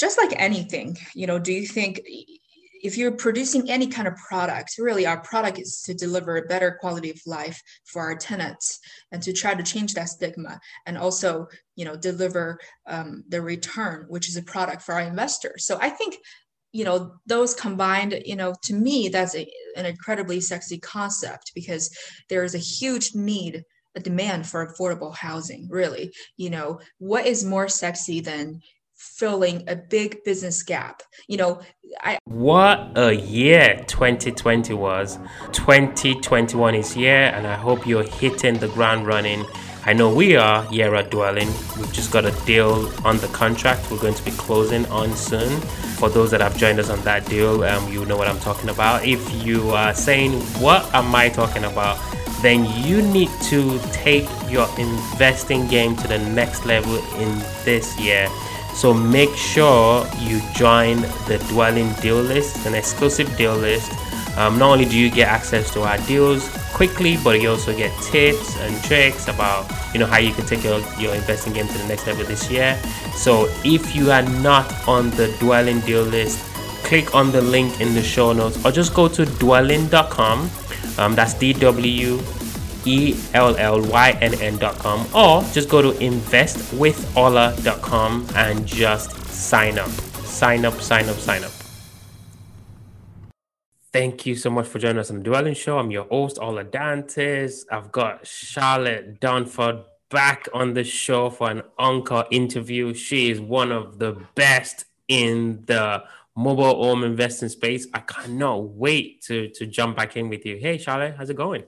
just like anything, you know, do you think if you're producing any kind of product, really our product is to deliver a better quality of life for our tenants and to try to change that stigma and also, you know, deliver um, the return, which is a product for our investors. So I think, you know, those combined, you know, to me, that's a, an incredibly sexy concept because there is a huge need a demand for affordable housing really you know what is more sexy than filling a big business gap. You know, I What a year 2020 was. 2021 is here and I hope you're hitting the ground running. I know we are here at Dwellynn. We've just got a deal on the contract we're going to be closing on soon. For those that have joined us on that deal, um, you know what I'm talking about. If you are saying, What am I talking about? then you need to take your investing game to the next level in this year so make sure you join the Dwellynn deal list, an exclusive deal list. Um, not only do you get access to our deals quickly, but you also get tips and tricks about you know how you can take your, your investing game to the next level this year. So if you are not on the Dwellynn deal list, click on the link in the show notes or just go to dwellynn.com. Um, that's D W E-L-L-Y-N-N.com or just go to investwithola.com and just sign up. Sign up, sign up, sign up. Thank you so much for joining us on the Dwellynn Show. I'm your host, Ola Danner. I've got Charlotte Dunford back on the show for an encore interview. She is one of the best in the mobile home investing space. I cannot wait to, to jump back in with you. Hey, Charlotte, how's it going?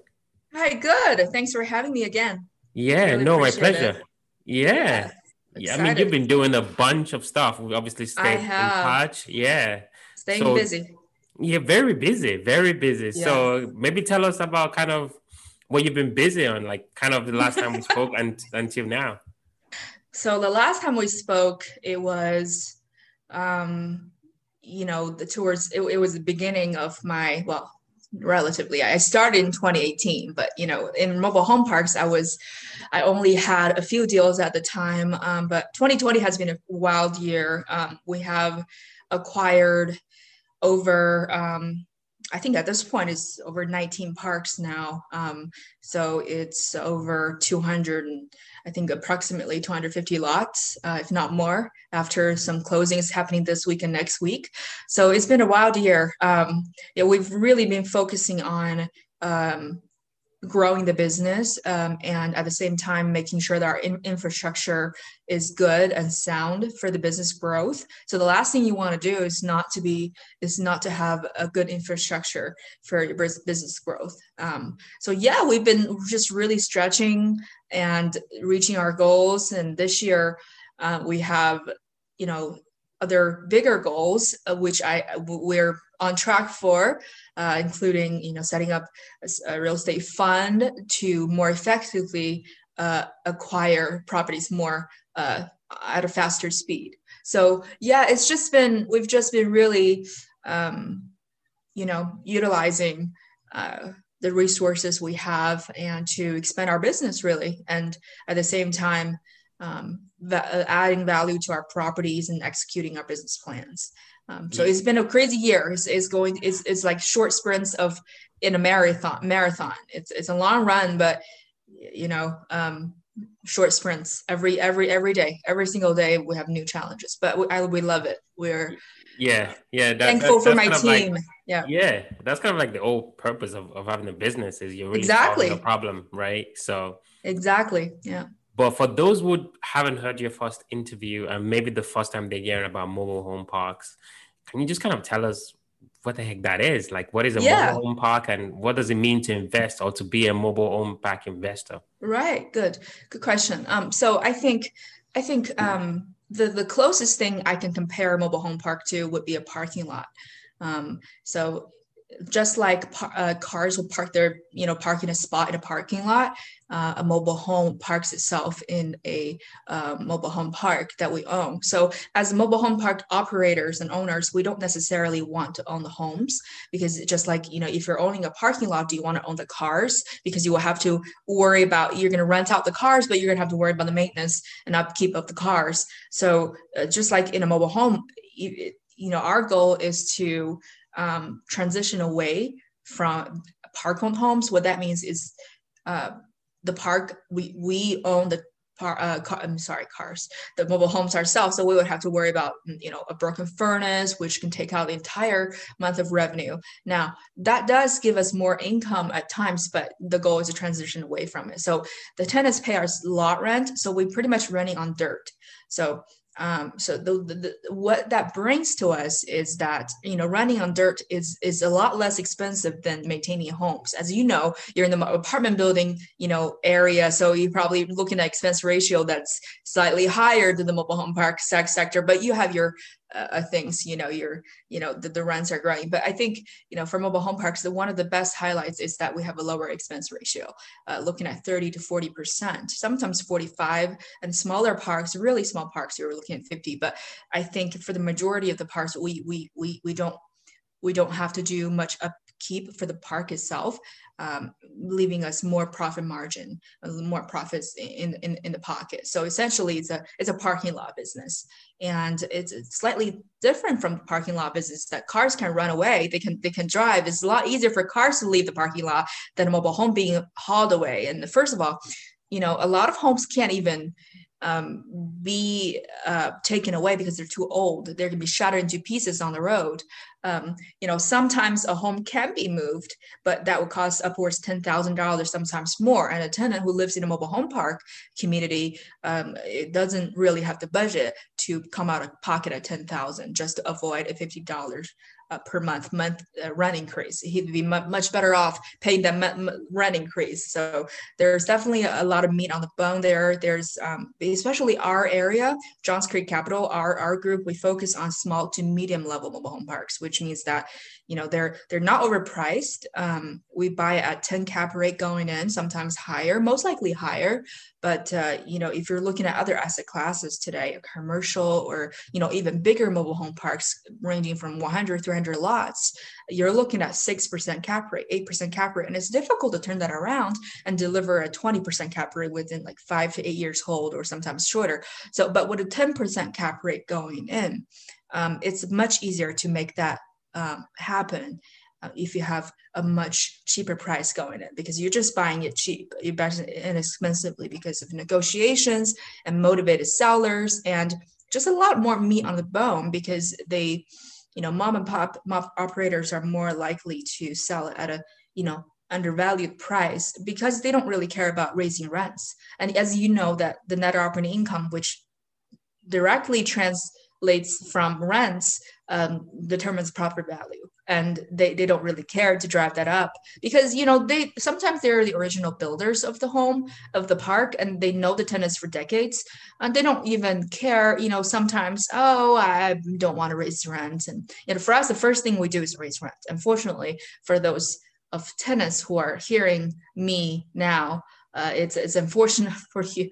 Hi, good. Thanks for having me again. Yeah, really no, my pleasure. It. Yeah. Yeah, I mean, you've been doing a bunch of stuff. We obviously stayed in touch. Yeah. Staying so, busy. Yeah, very busy, very busy. Yeah. So maybe tell us about kind of what you've been busy on, like kind of the last time we spoke and until now. So the last time we spoke, it was, um, you know, the tours. It, it was the beginning of my well, relatively i started in 2018 but you know in mobile home parks i was i only had a few deals at the time um, but 2020 has been a wild year um, we have acquired over um, I think at this point it's over 19 parks now. Um, so it's over 200, I think approximately 250 lots, uh, if not more, after some closings happening this week and next week. So it's been a wild year. Um, yeah, we've really been focusing on um, growing the business um, and at the same time making sure that our in- infrastructure is good and sound for the business growth. So the last thing you want to do is not to be is not to have a good infrastructure for your business growth. Um, so yeah we've been just really stretching and reaching our goals and this year uh, we have you know other bigger goals uh, which i we're on track for uh, including you know setting up a, real estate fund to more effectively uh, acquire properties more uh, at a faster speed. So yeah, it's just been we've just been really um, you know utilizing uh, the resources we have and to expand our business really, and at the same time. Um, va- adding value to our properties and executing our business plans. Um, so it's been a crazy year. It's, it's going. It's, it's like short sprints of in a marathon. Marathon. It's it's a long run, but you know, um, short sprints every every every day, every single day. We have new challenges, but we, I, we love it. We're yeah yeah that, thankful that, for my team. Like, yeah yeah, that's kind of like the whole purpose of, of having a business is you're really exactly solving a problem, right? So exactly yeah. But for those who haven't heard your first interview and maybe the first time they're hearing about mobile home parks, can you just kind of tell us what the heck that is? Like, what is a yeah. mobile home park and what does it mean to invest or to be a mobile home park investor? Right. Good. Good question. Um, so I think, I think um, the, the closest thing I can compare a mobile home park to would be a parking lot. Um, so just like uh, cars will park their, you know, parking a spot in a parking lot, uh, a mobile home parks itself in a uh, mobile home park that we own. So, as mobile home park operators and owners, we don't necessarily want to own the homes because just like you know, if you're owning a parking lot, do you want to own the cars? Because you will have to worry about you're going to rent out the cars, but you're going to have to worry about the maintenance and upkeep of the cars. So, uh, just like in a mobile home, you, you know our goal is to um, transition away from park owned homes. What that means is uh, the park we we own the par, uh, car, I'm sorry, cars, the mobile homes ourselves. So we would have to worry about, you know, a broken furnace, which can take out the entire month of revenue. Now, that does give us more income at times, but the goal is to transition away from it. So the tenants pay our lot rent. So we're pretty much running on dirt. So um, so the, the, the, what that brings to us is that you know running on dirt is is a lot less expensive than maintaining homes. As you know, you're in the apartment building you know area, so you're probably looking at expense ratio that's slightly higher than the mobile home park sector. But you have your uh, things you know you're you know the, the rents are growing. But i think you know for mobile home parks the one of the best highlights is that we have a lower expense ratio uh, looking at 30 to 40 percent sometimes 45 and smaller parks really small parks you're looking at 50 but i think for the majority of the parks we we we, we don't we don't have to do much upkeep for the park itself um, leaving us more profit margin, more profits in, in, in the pocket. So essentially, it's a it's a parking lot business, and it's, slightly different from the parking lot business that cars can run away, they can they can drive. It's a lot easier for cars to leave the parking lot than a mobile home being hauled away. And first of all, you know, a lot of homes can't even um, be uh, taken away because they're too old. They're to be shattered into pieces on the road. Um, you know, sometimes a home can be moved, but that would cost upwards ten thousand dollars, sometimes more. And a tenant who lives in a mobile home park community, um, it doesn't really have the budget to come out of pocket at ten thousand just to avoid a fifty dollars per month month uh, rent increase. He'd be m- much better off paying that m- rent increase. So there's definitely a, lot of meat on the bone there. There's um, especially our area, Johns Creek Capital, our our group, we focus on small to medium level mobile home parks, which means that you know they're they're not overpriced. Um, we buy at 10 cap rate going in, sometimes higher, most likely higher. But uh, you know, if you're looking at other asset classes today, a commercial or you know even bigger mobile home parks ranging from 100 300 lots, you're looking at six percent cap rate, eight percent cap rate, and it's difficult to turn that around and deliver a 20 percent cap rate within like five to eight years hold or sometimes shorter. So, but with a 10 percent cap rate going in, um, it's much easier to make that um, happen uh, if you have a much cheaper price going in because you're just buying it cheap. You're buying it inexpensively because of negotiations and motivated sellers and just a lot more meat on the bone because they you know mom and pop mom operators are more likely to sell it at a you know undervalued price because they don't really care about raising rents. And as you know that the net operating income which directly translates from rents um, determines proper value. And they, they don't really care to drive that up because you know they sometimes they're the original builders of the home of the park and they know the tenants for decades. And they don't even care you know sometimes oh i don't want to raise rent. And you know for us the first thing we do is raise rent. Unfortunately for those of tenants who are hearing me now uh, it's it's unfortunate for you.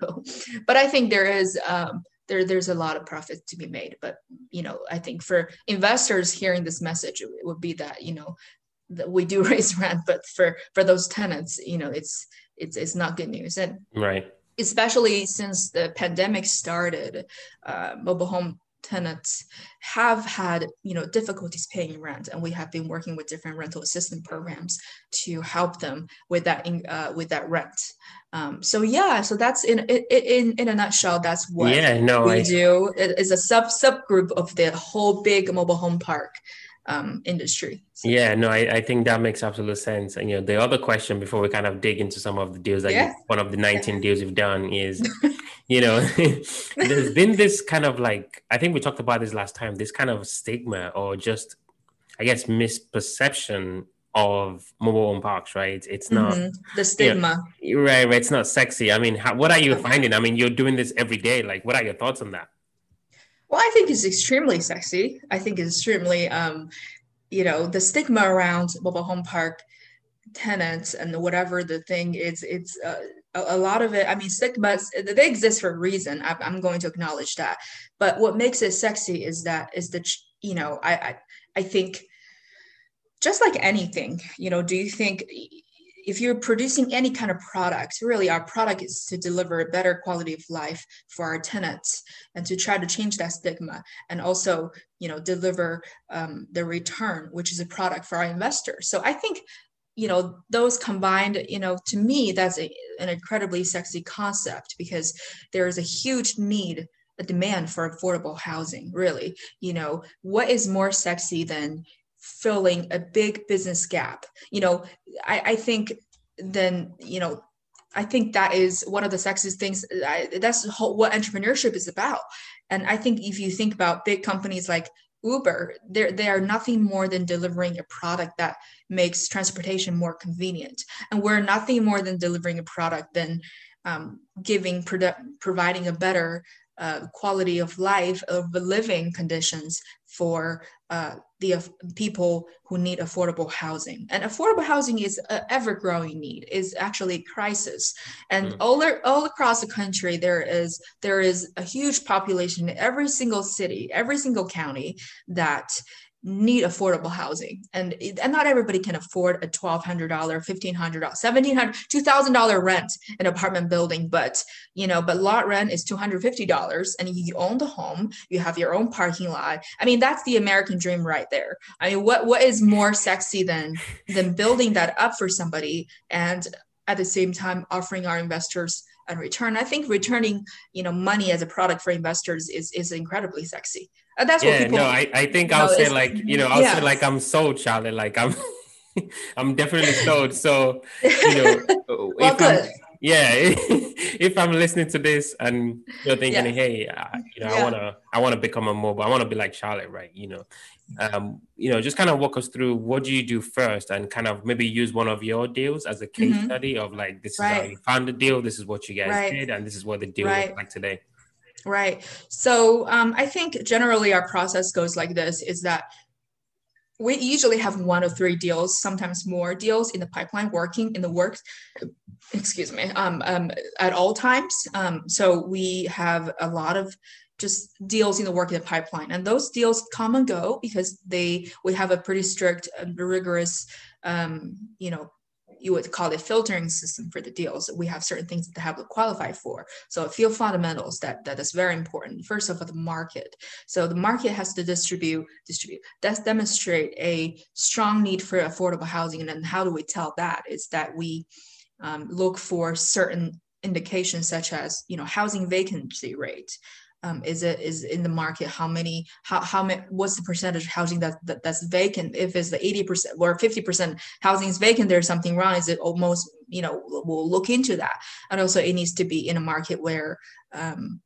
But i think there is um, there there's a lot of profit to be made but you know i think for investors hearing this message it would be that you know that we do raise rent but for for those tenants you know it's it's it's not good news. And right. especially since the pandemic started uh, mobile home tenants have had you know difficulties paying rent and we have been working with different rental assistance programs to help them with that in, uh, with that rent. Um, so yeah so that's in in in a nutshell that's what yeah no we I... do. It is a sub subgroup of the whole big mobile home park um, industry. So. Yeah, no, I, I think that makes absolute sense. And you know, the other question before we kind of dig into some of the deals that yeah. one of the 19 yeah. deals you've done is, you know, there's been this kind of like I think we talked about this last time, this kind of stigma or just I guess misperception of mobile home parks, right? It's not mm-hmm. the stigma, you know, right? Right. It's not sexy. I mean, how, what are you finding? I mean, you're doing this every day. Like, what are your thoughts on that? Well, I think it's extremely sexy. I think it's extremely, um, you know, the stigma around mobile home park tenants and whatever the thing is, it's uh, a, a, lot of it. I mean, stigmas they exist for a reason. I, I'm going to acknowledge that. But what makes it sexy is that is the you know I I, I think just like anything, you know, do you think if you're producing any kind of product, really our product is to deliver a better quality of life for our tenants and to try to change that stigma and also, you know, deliver um, the return, which is a product for our investors. So I think you know those combined you know to me that's a, an incredibly sexy concept because there is a huge need a demand for affordable housing really you know what is more sexy than filling a big business gap. You know i, I think then you know i think that is one of the sexiest things I, that's whole, what entrepreneurship is about. And i think if you think about big companies like uber they are nothing more than delivering a product that makes transportation more convenient. And we're nothing more than delivering a product than um, giving produ- providing a better uh, quality of life of living conditions for uh, the uh, people who need affordable housing and affordable housing is an ever-growing need is actually a crisis and mm. all, all across the country there is there is a huge population in every single city every single county that need affordable housing. And and not everybody can afford a $1200 $1500 $1700 $2000 rent an apartment building but you know but lot rent is $250 and you own the home you have your own parking lot. I mean that's the american dream right there. I mean what what is more sexy than than building that up for somebody and at the same time offering our investors a return? I think returning you know money as a product for investors is is incredibly sexy that's yeah, what people. No, I, I think I'll say like you know I'll yeah. say like I'm sold, charlotte Like I'm, I'm definitely sold. So you know, well, good. I'm, yeah, if I'm listening to this and you're thinking, yeah. hey, uh, you know. I wanna, I wanna become a mobile. I wanna be like Charlotte, right? You know, um, you know, just kind of walk us through what do you do first, and kind of maybe use one of your deals as a case mm-hmm. study of like this right. is how you found the deal, this is what you guys right. did, and this is what the deal right. looks like today. Right. So um, I think generally our process goes like this is that we usually have one or three deals, sometimes more deals in the pipeline working in the works, excuse me, um, um, at all times. Um, so we have a lot of just deals in the work in the pipeline and those deals come and go because they we have a pretty strict and rigorous um, you know you would call it filtering system for the deals. We have certain things that have to qualify for. So a few fundamentals that that is very important. First of all, the market. So the market has to distribute, distribute. That's demonstrate a strong need for affordable housing. And then how do we tell that? Is that we um, look for certain indications such as you know housing vacancy rate um, is it is in the market how many how how many what's the percentage of housing that, that that's vacant? If it's the 80 percent or 50 percent housing is vacant there's something wrong is it almost you know we'll look into that. And also it needs to be in a market where um,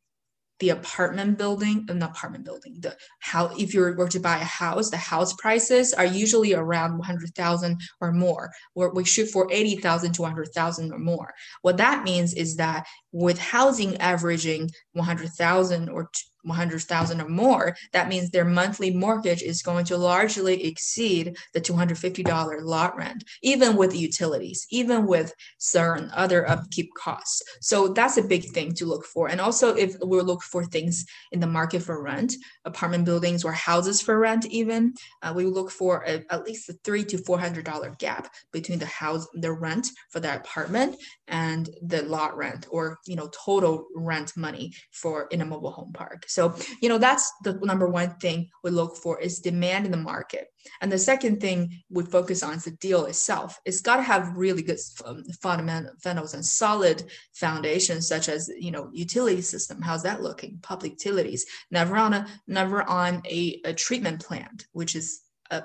the apartment building uh, an apartment building the how if you were to buy a house the house prices are usually around 100000 or more where we shoot for 80000 to 100000 or more. What that means is that with housing averaging 100000 or 100,000 or more, that means their monthly mortgage is going to largely exceed the $250 lot rent, even with utilities, even with certain other upkeep costs. So that's a big thing to look for. And also, if we look for things in the market for rent, apartment buildings or houses for rent, even, uh, we look for a, at least a three to $400 gap between the house, the rent for that apartment and the lot rent or, you know, total rent money for in a mobile home park. So, you know, that's the number one thing we look for is demand in the market. And the second thing we focus on is the deal itself. It's got to have really good um, fundamentals and solid foundations, such as, you know, utility system. How's that looking? Public utilities. Never on a never on a, a treatment plant, which is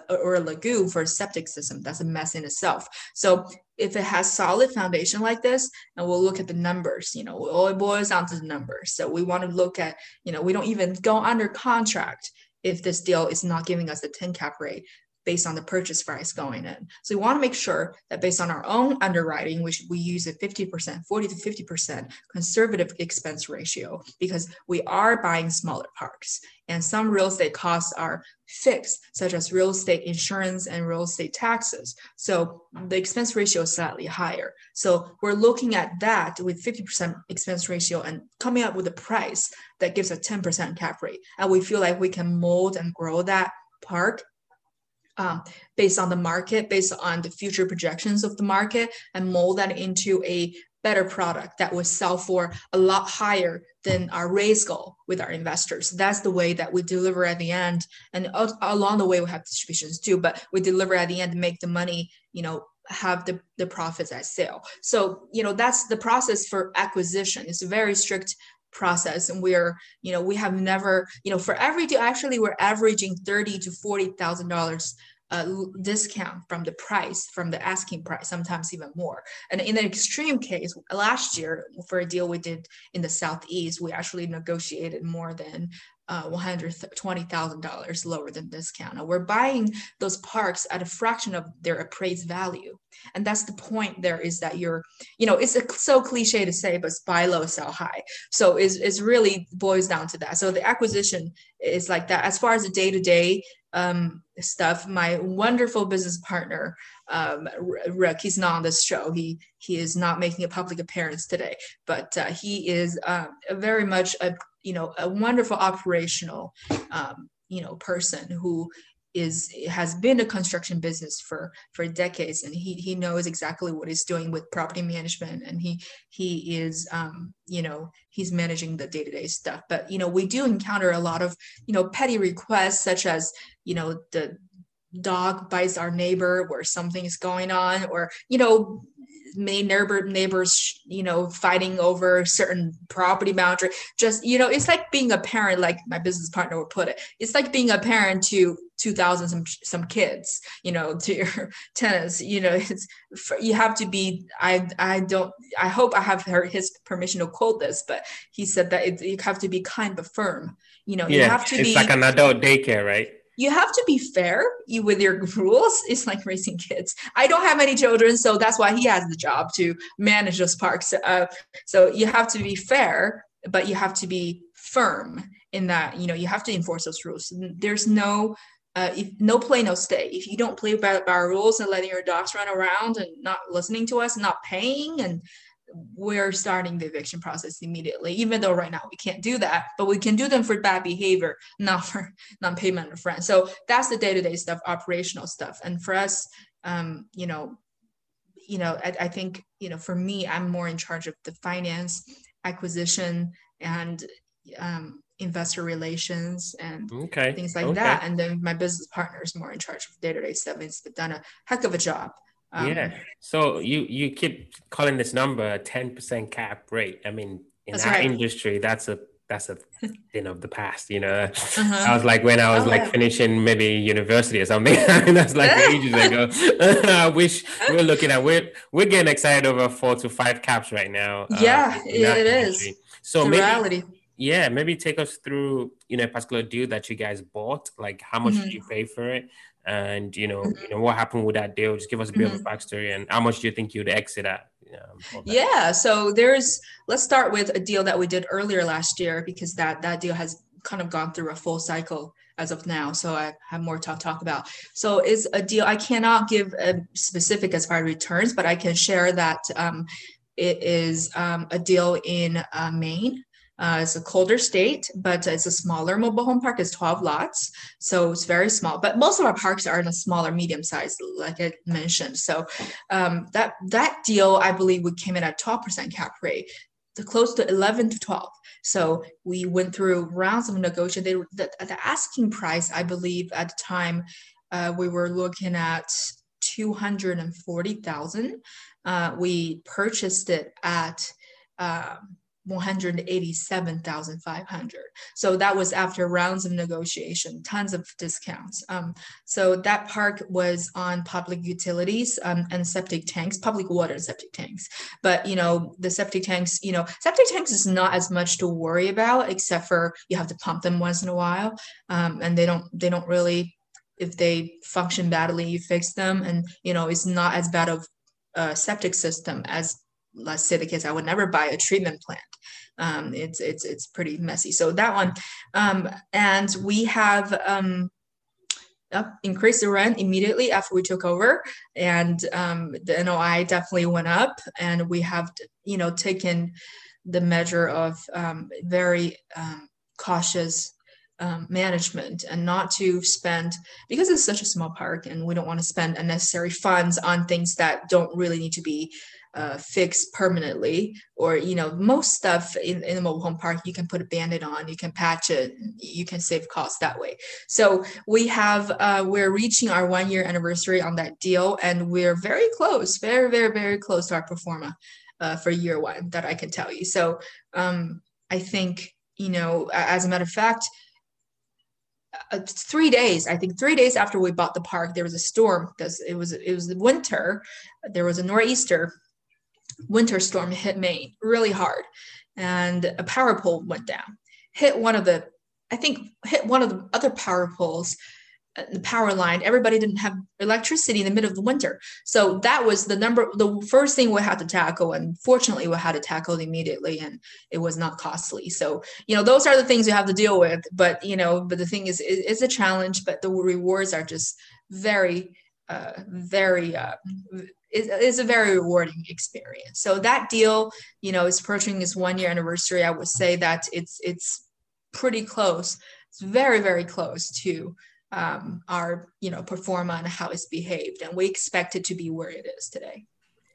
or a lagoon for a septic system. That's a mess in itself. So if it has solid foundation like this, and we'll look at the numbers, you know, all it boils down to the numbers. So we want to look at, you know, we don't even go under contract if this deal is not giving us the 10 cap rate based on the purchase price going in. So we want to make sure that based on our own underwriting, which we use a 50%, 40 to 50% conservative expense ratio because we are buying smaller parks and some real estate costs are fixed, such as real estate insurance and real estate taxes. So the expense ratio is slightly higher. So we're looking at that with 50% expense ratio and coming up with a price that gives a 10% cap rate. And we feel like we can mold and grow that park um, based on the market, based on the future projections of the market, and mold that into a better product that would sell for a lot higher than our raise goal with our investors. That's the way that we deliver at the end. And along the way, we have distributions too, but we deliver at the end make the money, you know, have the, the profits at sale. So, you know, that's the process for acquisition. It's a very strict process and we're you know we have never you know for every deal actually we're averaging 30 to 40 thousand dollars uh, discount from the price, from the asking price, sometimes even more. And in an extreme case, last year for a deal we did in the southeast, we actually negotiated more than uh, $120,000 lower than discount. Now we're buying those parks at a fraction of their appraised value. And that's the point there is that you're, you know, it's a, so cliche to say, but buy low, sell high. So it's, it's really boils down to that. So the acquisition is like that. As far as the day to day um, stuff. My wonderful business partner, um, Rick, he's not on this show. He he is not making a public appearance today, but uh, he is uh, very much a you know a wonderful operational um, you know person who is has been a construction business for for decades and he he knows exactly what he's doing with property management and he he is um you know he's managing the day-to-day stuff. But you know we do encounter a lot of you know petty requests such as you know the dog bites our neighbor where something is going on or you know many neighbor neighbors you know fighting over certain property boundary. Just you know it's like being a parent like my business partner would put it. It's like being a parent to 2000 some some kids you know to your tenants. You know it's you have to be i i don't i hope i have heard his permission to quote this but he said that it, you have to be kind but firm. You know yeah, you have to it's be like an adult daycare right you have to be fair with your rules. It's like raising kids. I don't have any children, so that's why he has the job to manage those parks. Uh, so you have to be fair, but you have to be firm in that. You know, you have to enforce those rules. There's no uh, if no play, no stay. If you don't play by, by our rules and letting your dogs run around and not listening to us, not paying and we're starting the eviction process immediately, even though right now we can't do that, but we can do them for bad behavior, not for non-payment of rent. So that's the day-to-day stuff, operational stuff. And for us, um, you know, you know, I, I think, you know, for me, I'm more in charge of the finance, acquisition, and um, investor relations and okay. things like okay. that. And then my business partner is more in charge of day-to-day stuff. It's done a heck of a job. Um, yeah. So you you keep calling this number a ten percent cap rate. I mean, in our right. industry, that's a that's a thing of the past, you know. Uh-huh. I was like when I was oh, like yeah. finishing maybe university or something. that's like ages ago. I wish we're looking at we're we're getting excited over four to five caps right now. Uh, yeah, uh, it is. So maybe, reality. Yeah, maybe take us through you know a particular deal that you guys bought. Like how much mm-hmm. did you pay for it? And you know, mm-hmm. you know what happened with that deal. Just give us a bit mm-hmm. of a mm-hmm. backstory and how much do you think you'd exit at? Um, yeah, so there's let's start with a deal that we did earlier last year because that that deal has kind of gone through a full cycle as of now. So I have more to talk about. So it's a deal I cannot give a specific as far as returns, but I can share that um, it is um, a deal in uh, Maine. Uh, it's a colder state, but it's a smaller mobile home park. It's 12 lots, so it's very small. But most of our parks are in a smaller, medium size, like I mentioned. So um, that that deal, I believe, we came in at 12% cap rate, close to 11 to 12. So we went through rounds of negotiation. the, the asking price, I believe, at the time, uh, we were looking at 240,000. Uh, we purchased it at um, 187,500. So that was after rounds of negotiation, tons of discounts. Um, so that park was on public utilities um, and septic tanks, public water and septic tanks. But you know, the septic tanks, you know, septic tanks is not as much to worry about, except for you have to pump them once in a while, um, and they don't they don't really if they function badly, you fix them, and you know, it's not as bad of a septic system as let's say the case i would never buy a treatment plant. Um, it's it's it's pretty messy. So that one um, and we have um, increased the rent immediately after we took over and um, the noi definitely went up and we have you know taken the measure of um, very um, cautious um, management and not to spend because it's such a small park and we don't want to spend unnecessary funds on things that don't really need to be uh, fixed permanently or you know most stuff in, in the mobile home park you can put a band-aid on you can patch it you can save costs that way. So we have uh, we're reaching our one year anniversary on that deal and we're very close very very very close to our pro forma uh, for year one that i can tell you. So um, i think you know as a matter of fact uh, three days i think three days after we bought the park there was a storm because it was it was the winter there was a nor'easter winter storm hit maine really hard and a power pole went down. Hit one of the i think hit one of the other power poles the power line. Everybody didn't have electricity in the middle of the winter. So that was the number the first thing we had to tackle and fortunately we had to tackle it immediately and it was not costly. So you know those are the things you have to deal with but you know but the thing is it, it's a challenge but the rewards are just very uh, very uh, is, is a very rewarding experience. So that deal you know is approaching its one year anniversary. I would say that it's it's pretty close. It's very very close to um, our you know pro forma and how it's behaved. And we expect it to be where it is today.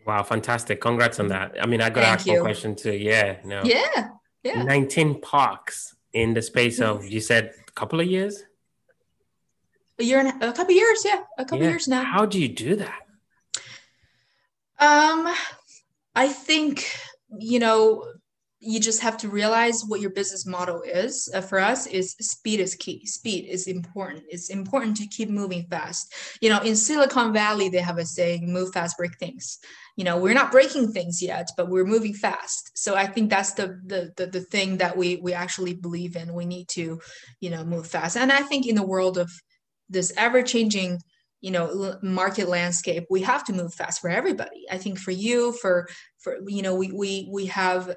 Wow fantastic. Congrats on that. I mean i got to ask you. one question too. Yeah no. Yeah yeah. 19 parks in the space of you said a couple of years? A year and a, a couple of years yeah. A couple yeah. years now. How do you do that um i think you know you just have to realize what your business model is uh, for us is speed is key. Speed is important. It's important to keep moving fast. You know in silicon valley they have a saying move fast break things. You know we're not breaking things yet but we're moving fast. So i think that's the the the, the thing that we we actually believe in. We need to you know move fast. And i think in the world of this ever changing you know market landscape we have to move fast for everybody. I think for you for for you know we we we have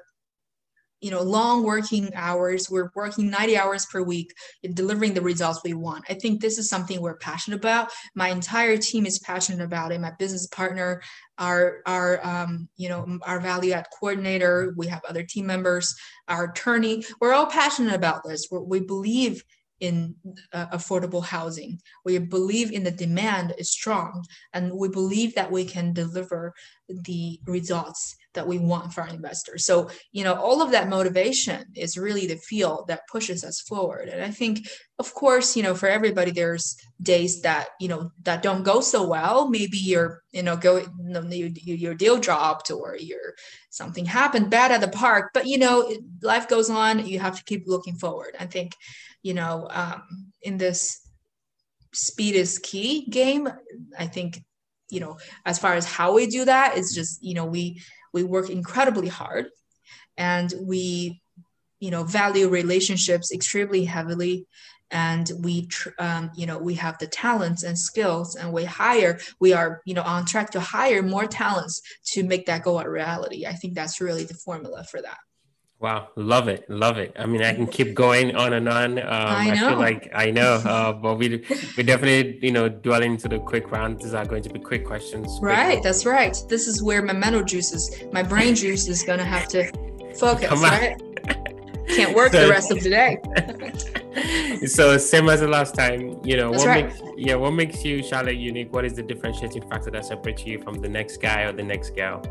you know long working hours. We're working 90 hours per week in delivering the results we want. I think this is something we're passionate about. My entire team is passionate about it. My business partner our our um, you know our value add coordinator we have other team members our attorney. We're all passionate about this. We're, we believe in uh, affordable housing. We believe in the demand is strong, and we believe that we can deliver the results that we want for our investors. So, you know, all of that motivation is really the fuel that pushes us forward. And I think, of course, you know, for everybody, there's days that you know that don't go so well. Maybe you're, you know, go, you know, your, your deal dropped or your something happened bad at the park. But you know, life goes on. You have to keep looking forward. I think you know, um, in this speed is key game, I think, you know, as far as how we do that is just, you know, we we work incredibly hard and we, you know, value relationships extremely heavily. And we um, you know we have the talents and skills and we hire we are you know on track to hire more talents to make that go a reality. I think that's really the formula for that Wow, love it, love it. I mean, I can keep going on and on. Um, I, know. I feel like I know, uh, but we we definitely you know dwelling into the quick round. These are going to be quick questions. Right, that's right. This is where my mental juices, my brain juice is going to have to focus. Right, can't work so, the rest of the day. so same as the last time, you know, that's what right. makes yeah, what makes you Charlotte unique? What is the differentiating factor that separates you from the next guy or the next gal?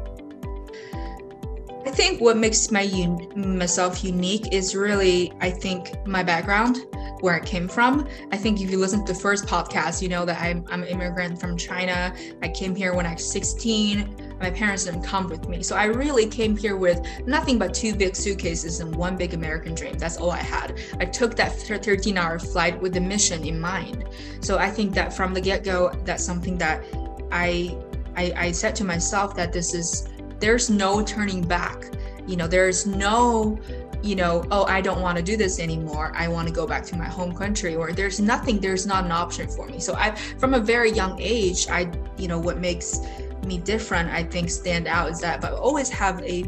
I think what makes my un- myself unique is really, I think, my background, where I came from. I think if you listen to the first podcast, you know that I'm, I'm an immigrant from China. I came here when I was 16. My parents didn't come with me. So I really came here with nothing but two big suitcases and one big American dream. That's all I had. I took that 13 hour flight with a mission in mind. So I think that from the get go, that's something that I, I, I said to myself that this is there's no turning back. You know, there's no, you know, oh, I don't want to do this anymore. I want to go back to my home country, or there's nothing, there's not an option for me. So I, from a very young age, I, you know, what makes me different, I think, stand out is that I always have a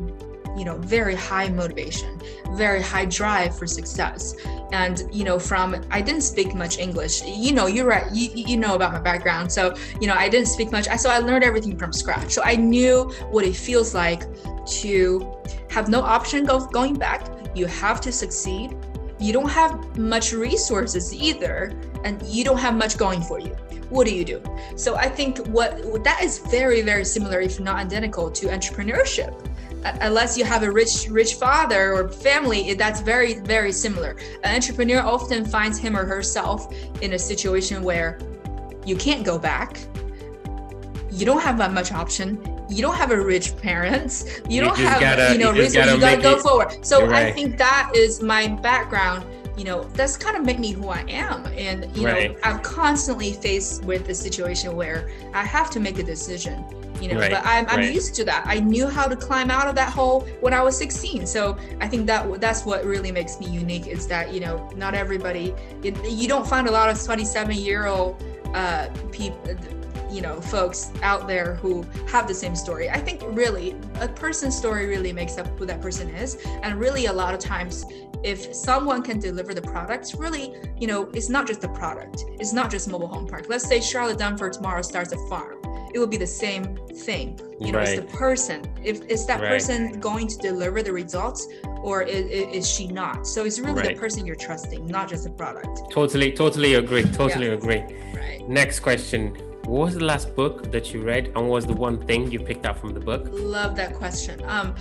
you know very high motivation very high drive for success. And you know from i didn't speak much english. You know you're right you, you know about my background. So you know i didn't speak much. So i learned everything from scratch. So i knew what it feels like to have no option of going back. You have to succeed. You don't have much resources either, and you don't have much going for you. What do you do? So I think what that is very, very similar, if not identical, to entrepreneurship Uh, unless you have a rich rich father or family that's very very similar. An entrepreneur often finds him or herself in a situation where you can't go back. You don't have that much option. You don't have a rich parents. You, you don't have gotta, you know you resources. you gotta go it, forward. So right. i think that is my background. You know that's kind of made me who i am. And you right. know i'm constantly faced with a situation where i have to make a decision you know right. but i'm, I'm right. used to that. I knew how to climb out of that hole when i was 16 so i think that that's what really makes me unique is that you know not everybody you don't find a lot of 27 year old uh, people you know folks out there who have the same story. I think really a person's story really makes up who that person is. And really a lot of times if someone can deliver the products really you know it's not just the product. It's not just mobile home park. Let's say charlotte dunford tomorrow starts a farm it will be the same thing. You know right. it's the person. If is that right. person going to deliver the results or is, is she not? So it's really right. the person you're trusting not just the product. Totally totally agree totally yeah. agree. Right. Next question. What was the last book that you read and what was the one thing you picked up from the book? Love that question. Um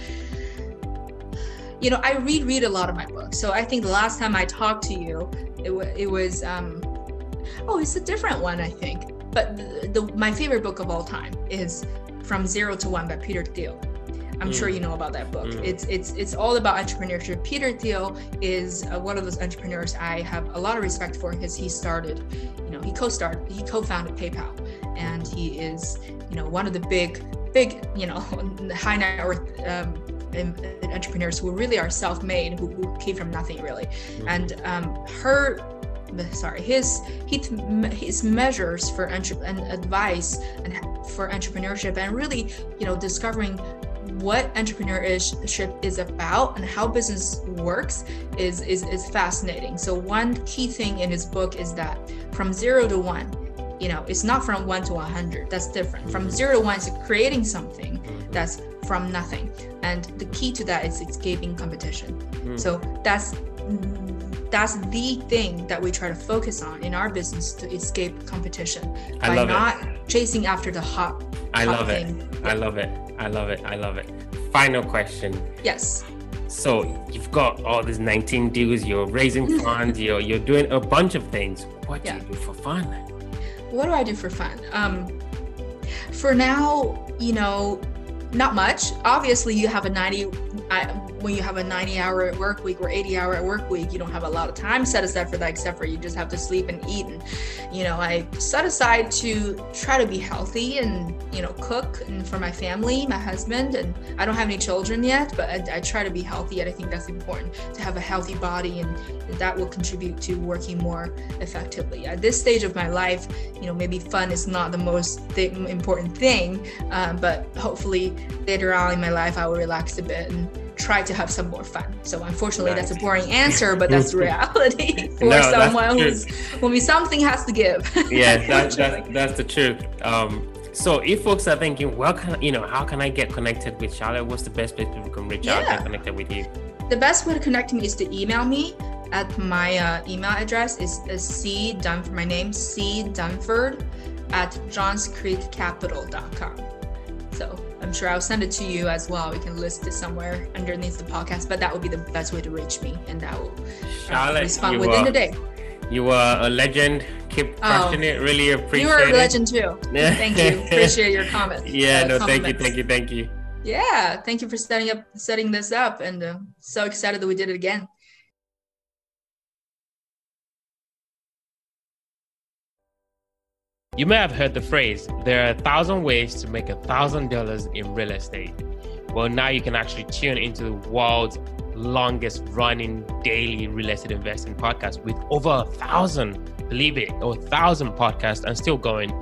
you know i read read a lot of my books. So i think the last time i talked to you it, it was um oh it's a different one i think but the, the, my favorite book of all time is From Zero to One by Peter Thiel. I'm mm. sure you know about that book. Mm. It's it's it's all about entrepreneurship. Peter Thiel is uh, one of those entrepreneurs I have a lot of respect for because he started, you know, he co-started, he co-founded PayPal, and he is, you know, one of the big big, you know, high net worth um, entrepreneurs who really are self-made, who, who came from nothing really. Mm. And um, her sorry his his, his measures for and advice and for entrepreneurship and really you know discovering what entrepreneurship is about and how business works is, is is fascinating. So one key thing in his book is that from zero to one you know it's not from one to 100 that's different. From zero to one is creating something that's from nothing. And the key to that is escaping competition. Mm. so that's that's the thing that we try to focus on in our business to escape competition I by not it. chasing after the hot. I hot love thing. it. I love it. I love it. I love it. Final question. Yes. So you've got all these 19 deals, you're raising funds, you're you're doing a bunch of things. What do yeah. you do for fun? What do I do for fun? Um, for now, you know, not much. Obviously, you have a 90 I, when you have a 90 hour work week or 80 hour work week, you don't have a lot of time set aside for that, except for you just have to sleep and eat. And, you know, I set aside to try to be healthy and, you know, cook and for my family, my husband. And I don't have any children yet, but I, I try to be healthy. And I think that's important to have a healthy body and that will contribute to working more effectively. At this stage of my life, you know, maybe fun is not the most th- important thing, um, but hopefully later on in my life, I will relax a bit and try to have some more fun. So unfortunately, nice. that's a boring answer, but that's reality for no, someone who's when we something has to give. yeah, that, that, that's the truth. Um, so if folks are thinking, well, can, you know, how can I get connected with Charlotte? What's the best place people can reach yeah. out and get connected with you? The best way to connect me is to email me at my uh, email address is, is c dunford my name c dunford at johnscreekcapital.com so I'm sure I'll send it to you as well. We can list it somewhere underneath the podcast, but that would be the best way to reach me, and that will Charlotte, respond within are, the day. You are a legend. Keep crushing oh, it. Really appreciate it. You are a legend too. thank you. Appreciate your comment. Yeah, uh, no, thank you, thank you, thank you. Yeah, thank you for setting up setting this up, and uh, so excited that we did it again. You may have heard the phrase, there are a thousand ways to make a thousand dollars in real estate. Well, now you can actually tune into the world's longest running daily real estate investing podcast with over a thousand, believe it, or a thousand podcasts and still going.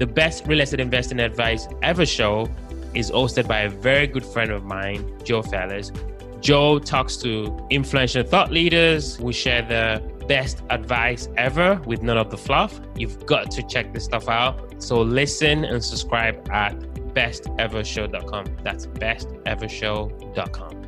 The best real estate investing advice ever show is hosted by a very good friend of mine, Joe Fairless. Joe talks to influential thought leaders. We share the best advice ever with none of the fluff. You've got to check this stuff out. So listen and subscribe at bestevershow.com. That's bestevershow.com.